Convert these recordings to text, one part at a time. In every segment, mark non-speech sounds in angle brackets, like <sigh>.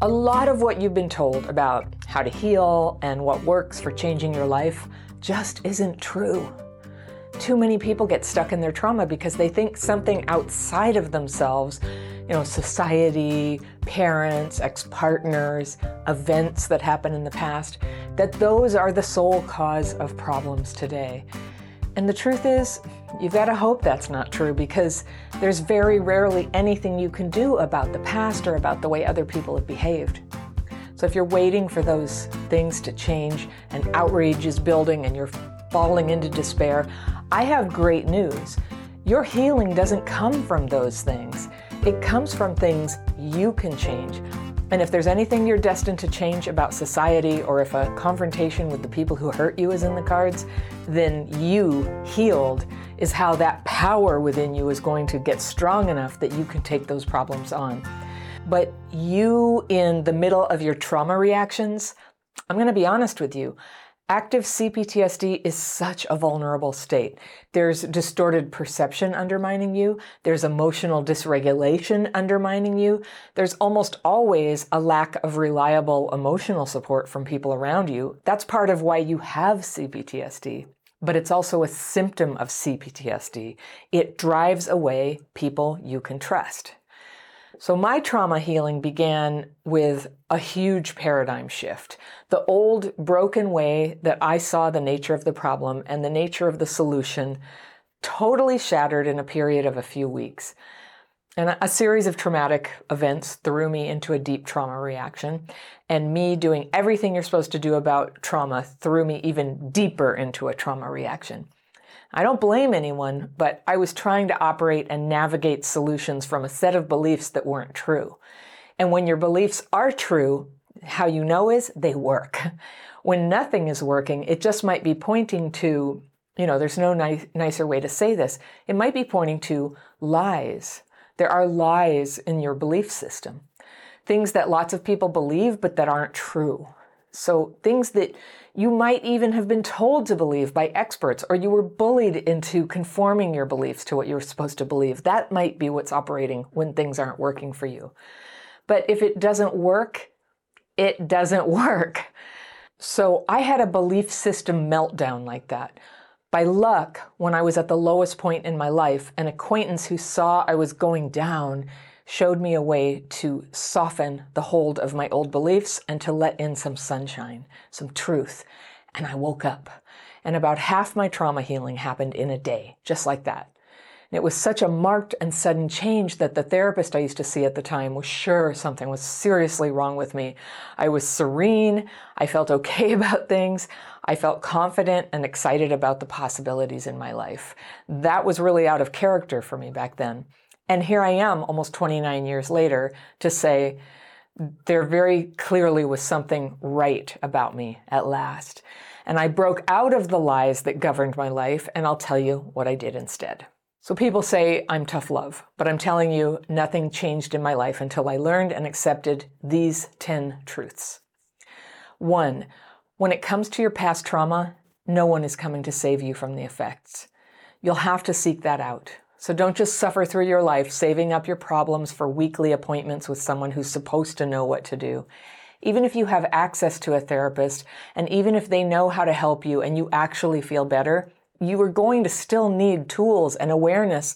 A lot of what you've been told about how to heal and what works for changing your life just isn't true. Too many people get stuck in their trauma because they think something outside of themselves, you know, society, parents, ex partners, events that happened in the past, that those are the sole cause of problems today. And the truth is, you've got to hope that's not true because there's very rarely anything you can do about the past or about the way other people have behaved. So if you're waiting for those things to change and outrage is building and you're falling into despair, I have great news. Your healing doesn't come from those things. It comes from things you can change. And if there's anything you're destined to change about society, or if a confrontation with the people who hurt you is in the cards, then you, healed, is how that power within you is going to get strong enough that you can take those problems on. But you, in the middle of your trauma reactions, I'm going to be honest with you. Active CPTSD is such a vulnerable state. There's distorted perception undermining you. There's emotional dysregulation undermining you. There's almost always a lack of reliable emotional support from people around you. That's part of why you have CPTSD. But it's also a symptom of CPTSD. It drives away people you can trust. So my trauma healing began with a huge paradigm shift. The old broken way that I saw the nature of the problem and the nature of the solution totally shattered in a period of a few weeks. And a series of traumatic events threw me into a deep trauma reaction. And me doing everything you're supposed to do about trauma threw me even deeper into a trauma reaction. I don't blame anyone, but I was trying to operate and navigate solutions from a set of beliefs that weren't true. And when your beliefs are true, how you know is they work. <laughs> When nothing is working, it just might be pointing to, you know, there's no ni- nicer way to say this. It might be pointing to lies. There are lies in your belief system. Things that lots of people believe, but that aren't true. So things that you might even have been told to believe by experts, or you were bullied into conforming your beliefs to what you were supposed to believe. That might be what's operating when things aren't working for you. But if it doesn't work, it doesn't <laughs> work. So I had a belief system meltdown like that. By luck, when I was at the lowest point in my life, an acquaintance who saw I was going down showed me a way to soften the hold of my old beliefs and to let in some sunshine, some truth. And I woke up. And about half my trauma healing happened in a day, just like that. And it was such a marked and sudden change that the therapist I used to see at the time was sure something was seriously wrong with me. I was serene. I felt okay <laughs> about things. I felt confident and excited about the possibilities in my life. That was really out of character for me back then. And here I am almost 29 years later to say there very clearly was something right about me at last. And I broke out of the lies that governed my life, and I'll tell you what I did instead. So people say I'm tough love, but I'm telling you, nothing changed in my life until I learned and accepted these 10 truths. One, when it comes to your past trauma, no one is coming to save you from the effects. You'll have to seek that out. So don't just suffer through your life saving up your problems for weekly appointments with someone who's supposed to know what to do. Even if you have access to a therapist and even if they know how to help you and you actually feel better, you are going to still need tools and awareness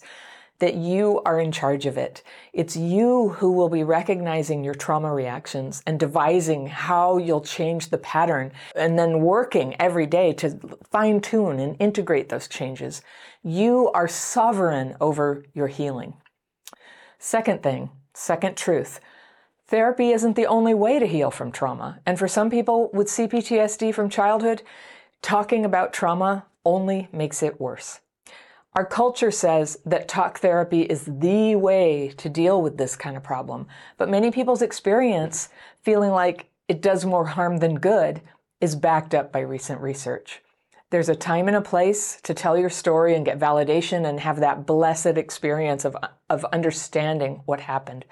that you are in charge of it. It's you who will be recognizing your trauma reactions and devising how you'll change the pattern and then working every day to fine tune and integrate those changes. You are sovereign over your healing. Second thing, second truth. Therapy isn't the only way to heal from trauma. And for some people with CPTSD from childhood, talking about trauma only makes it worse. Our culture says that talk therapy is the way to deal with this kind of problem, but many people's experience feeling like it does more harm than good is backed up by recent research. There's a time and a place to tell your story and get validation and have that blessed experience of, of understanding what happened.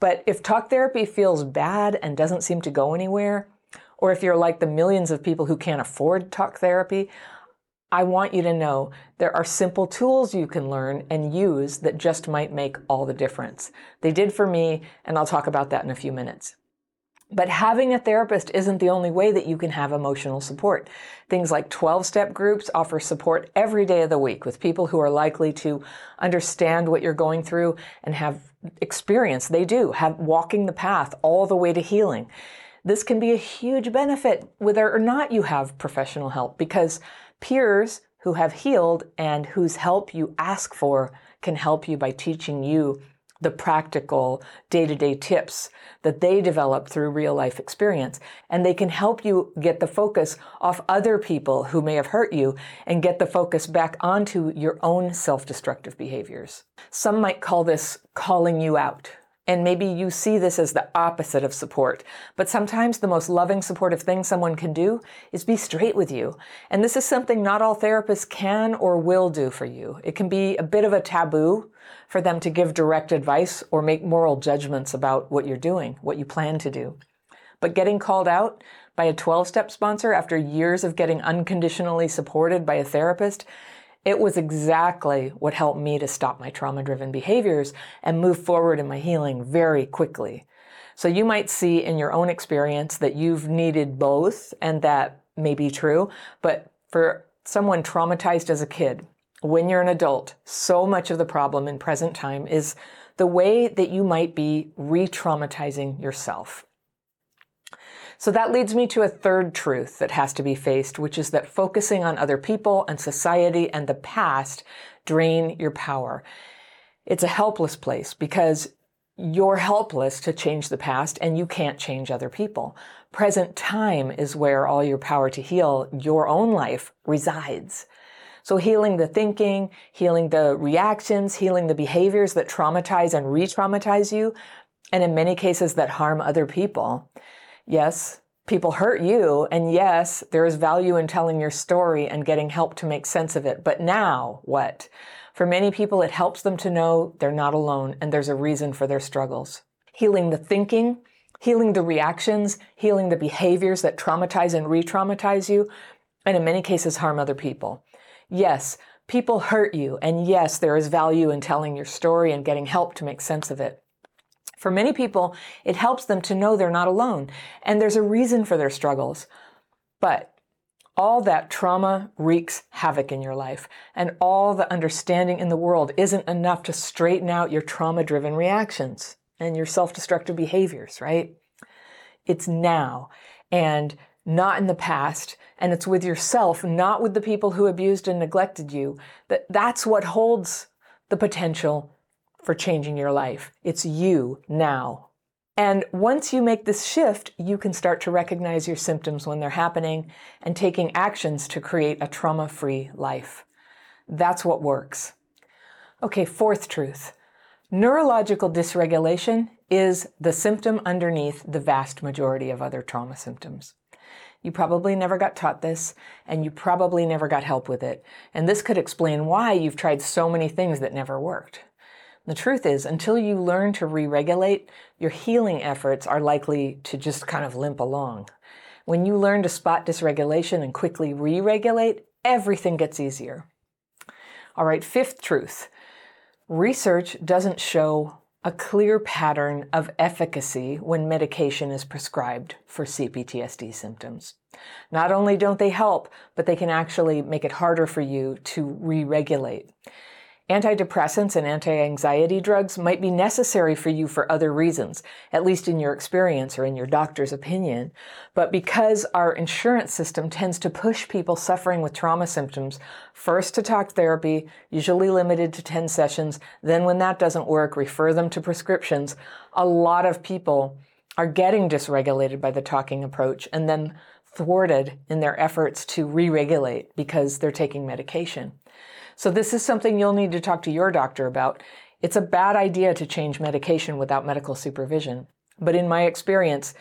But if talk therapy feels bad and doesn't seem to go anywhere, or if you're like the millions of people who can't afford talk therapy, I want you to know there are simple tools you can learn and use that just might make all the difference. They did for me, and I'll talk about that in a few minutes. But having a therapist isn't the only way that you can have emotional support. Things like 12 step groups offer support every day of the week with people who are likely to understand what you're going through and have experience. They do have walking the path all the way to healing. This can be a huge benefit whether or not you have professional help because peers who have healed and whose help you ask for can help you by teaching you the practical day to day tips that they develop through real life experience. And they can help you get the focus off other people who may have hurt you and get the focus back onto your own self destructive behaviors. Some might call this calling you out. And maybe you see this as the opposite of support. But sometimes the most loving, supportive thing someone can do is be straight with you. And this is something not all therapists can or will do for you. It can be a bit of a taboo for them to give direct advice or make moral judgments about what you're doing, what you plan to do. But getting called out by a 12 step sponsor after years of getting unconditionally supported by a therapist it was exactly what helped me to stop my trauma driven behaviors and move forward in my healing very quickly. So you might see in your own experience that you've needed both, and that may be true. But for someone traumatized as a kid, when you're an adult, so much of the problem in present time is the way that you might be re traumatizing yourself. So that leads me to a third truth that has to be faced, which is that focusing on other people and society and the past drain your power. It's a helpless place because you're helpless to change the past and you can't change other people. Present time is where all your power to heal your own life resides. So healing the thinking, healing the reactions, healing the behaviors that traumatize and re-traumatize you, and in many cases that harm other people. Yes, people hurt you. And yes, there is value in telling your story and getting help to make sense of it. But now what? For many people, it helps them to know they're not alone and there's a reason for their struggles. Healing the thinking, healing the reactions, healing the behaviors that traumatize and re traumatize you, and in many cases harm other people. Yes, people hurt you, and yes, there is value in telling your story and getting help to make sense of it. For many people, it helps them to know they're not alone and there's a reason for their struggles. But all that trauma wreaks havoc in your life, and all the understanding in the world isn't enough to straighten out your trauma driven reactions and your self destructive behaviors, right? It's now and not in the past, and it's with yourself, not with the people who abused and neglected you. That that's what holds the potential for changing your life. It's you now. And once you make this shift, you can start to recognize your symptoms when they're happening and taking actions to create a trauma free life. That's what works. Okay, fourth truth. Neurological dysregulation is the symptom underneath the vast majority of other trauma symptoms. You probably never got taught this, and you probably never got help with it. And this could explain why you've tried so many things that never worked. The truth is, until you learn to re regulate, your healing efforts are likely to just kind of limp along. When you learn to spot dysregulation and quickly re regulate, everything gets easier. All right, fifth truth research doesn't show a clear pattern of efficacy when medication is prescribed for CPTSD symptoms. Not only don't they help, but they can actually make it harder for you to re regulate. Antidepressants and anti anxiety drugs might be necessary for you for other reasons, at least in your experience or in your doctor's opinion. But because our insurance system tends to push people suffering with trauma symptoms first to talk therapy, usually limited to 10 sessions, then when that doesn't work, refer them to prescriptions, a lot of people are getting dysregulated by the talking approach and then thwarted in their efforts to re regulate because they're taking medication. So this is something you'll need to talk to your doctor about. It's a bad idea to change medication without medical supervision. But in my experience,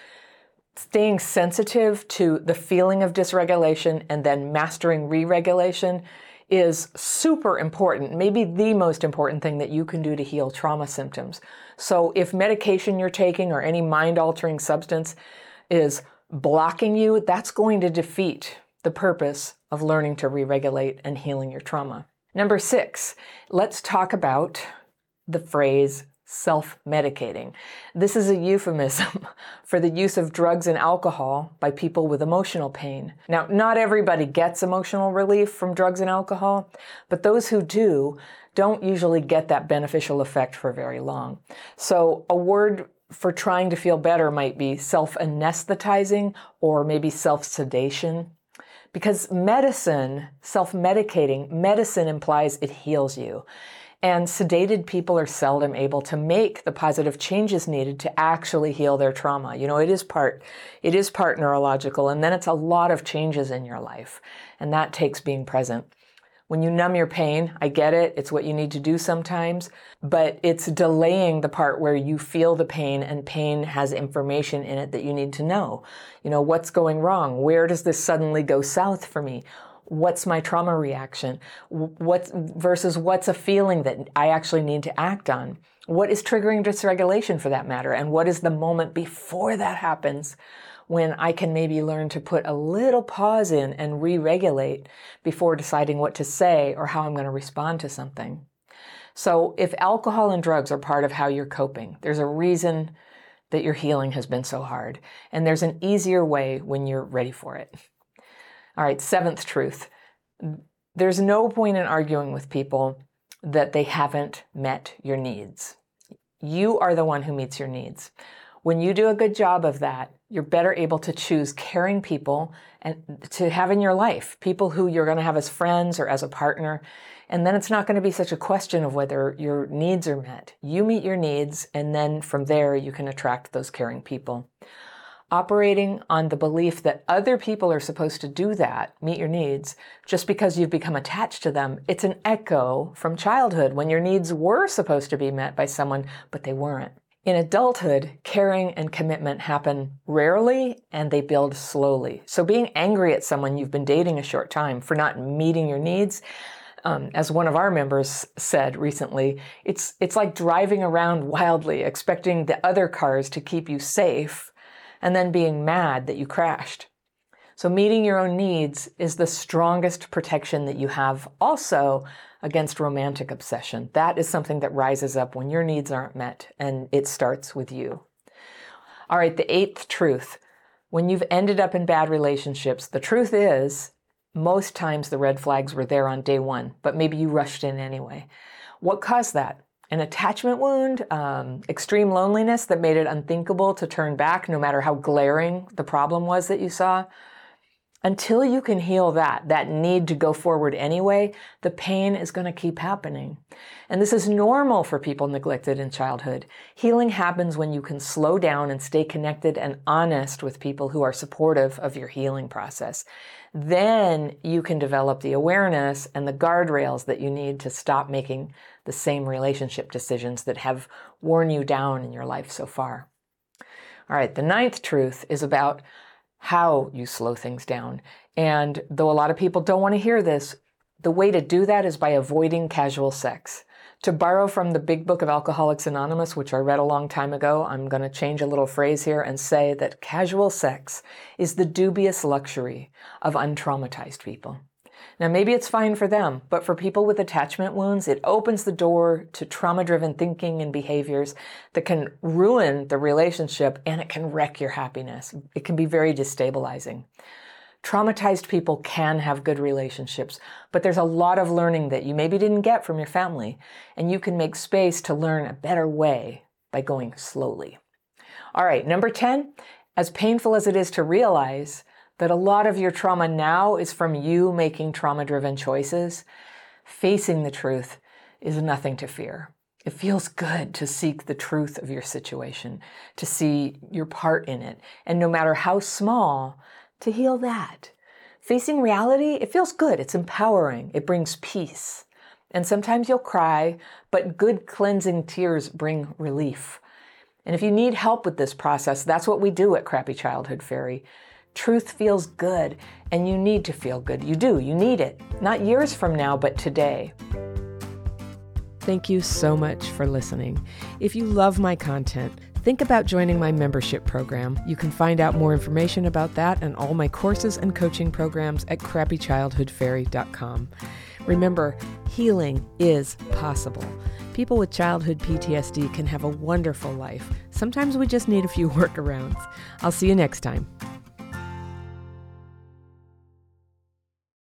staying sensitive to the feeling of dysregulation and then mastering re-regulation is super important, maybe the most important thing that you can do to heal trauma symptoms. So if medication you're taking or any mind altering substance is blocking you, that's going to defeat the purpose of learning to re regulate and healing your trauma. Number six, let's talk about the phrase self medicating. This is a euphemism <laughs> for the use of drugs and alcohol by people with emotional pain. Now, not everybody gets emotional relief from drugs and alcohol, but those who do don't usually get that beneficial effect for very long. So, a word for trying to feel better might be self anesthetizing or maybe self sedation. Because medicine, self medicating, medicine implies it heals you. And sedated people are seldom able to make the positive changes needed to actually heal their trauma. You know, it is part, it is part neurological, and then it's a lot of changes in your life. And that takes being present. When you numb your pain, I get it. It's what you need to do sometimes, but it's delaying the part where you feel the pain and pain has information in it that you need to know. You know, what's going wrong? Where does this suddenly go south for me? What's my trauma reaction? What versus what's a feeling that I actually need to act on? What is triggering dysregulation for that matter? And what is the moment before that happens? When I can maybe learn to put a little pause in and re regulate before deciding what to say or how I'm going to respond to something. So, if alcohol and drugs are part of how you're coping, there's a reason that your healing has been so hard. And there's an easier way when you're ready for it. All right, seventh truth there's no point in arguing with people that they haven't met your needs. You are the one who meets your needs. When you do a good job of that, you're better able to choose caring people and to have in your life people who you're going to have as friends or as a partner. And then it's not going to be such a question of whether your needs are met. You meet your needs and then from there you can attract those caring people. Operating on the belief that other people are supposed to do that meet your needs just because you've become attached to them it's an echo from childhood when your needs were supposed to be met by someone but they weren't in adulthood, caring and commitment happen rarely and they build slowly. So being angry at someone you've been dating a short time for not meeting your needs, um, as one of our members said recently, it's it's like driving around wildly, expecting the other cars to keep you safe, and then being mad that you crashed. So meeting your own needs is the strongest protection that you have. Also, against romantic obsession. That is something that rises up when your needs aren't met, and it starts with you. All right, the eighth truth. When you've ended up in bad relationships, the truth is most times the red flags were there on day one, but maybe you rushed in anyway. What caused that? An attachment wound, um, extreme loneliness that made it unthinkable to turn back no matter how glaring the problem was that you saw, until you can heal that, that need to go forward anyway, the pain is going to keep happening. And this is normal for people neglected in childhood. Healing happens when you can slow down and stay connected and honest with people who are supportive of your healing process. Then you can develop the awareness and the guardrails that you need to stop making the same relationship decisions that have worn you down in your life so far. All right, the ninth truth is about how you slow things down. And though a lot of people don't want to hear this, the way to do that is by avoiding casual sex. To borrow from the big book of Alcoholics Anonymous, which I read a long time ago, I'm going to change a little phrase here and say that casual sex is the dubious luxury of untraumatized people. Now, maybe it's fine for them, but for people with attachment wounds, it opens the door to trauma driven thinking and behaviors that can ruin the relationship and it can wreck your happiness. It can be very destabilizing. Traumatized people can have good relationships, but there's a lot of learning that you maybe didn't get from your family, and you can make space to learn a better way by going slowly. All right, number 10, as painful as it is to realize, that a lot of your trauma now is from you making trauma driven choices, facing the truth is nothing to fear. It feels good to seek the truth of your situation, to see your part in it, and no matter how small, to heal that. Facing reality, it feels good. It's empowering. It brings peace. And sometimes you'll cry, but good cleansing tears bring relief. And if you need help with this process, that's what we do at Crappy Childhood Fairy. Truth feels good, and you need to feel good. You do, you need it. Not years from now, but today. Thank you so much for listening. If you love my content, think about joining my membership program. You can find out more information about that and all my courses and coaching programs at crappychildhoodfairy.com. Remember, healing is possible. People with childhood PTSD can have a wonderful life. Sometimes we just need a few <laughs> workarounds. I'll see you next time.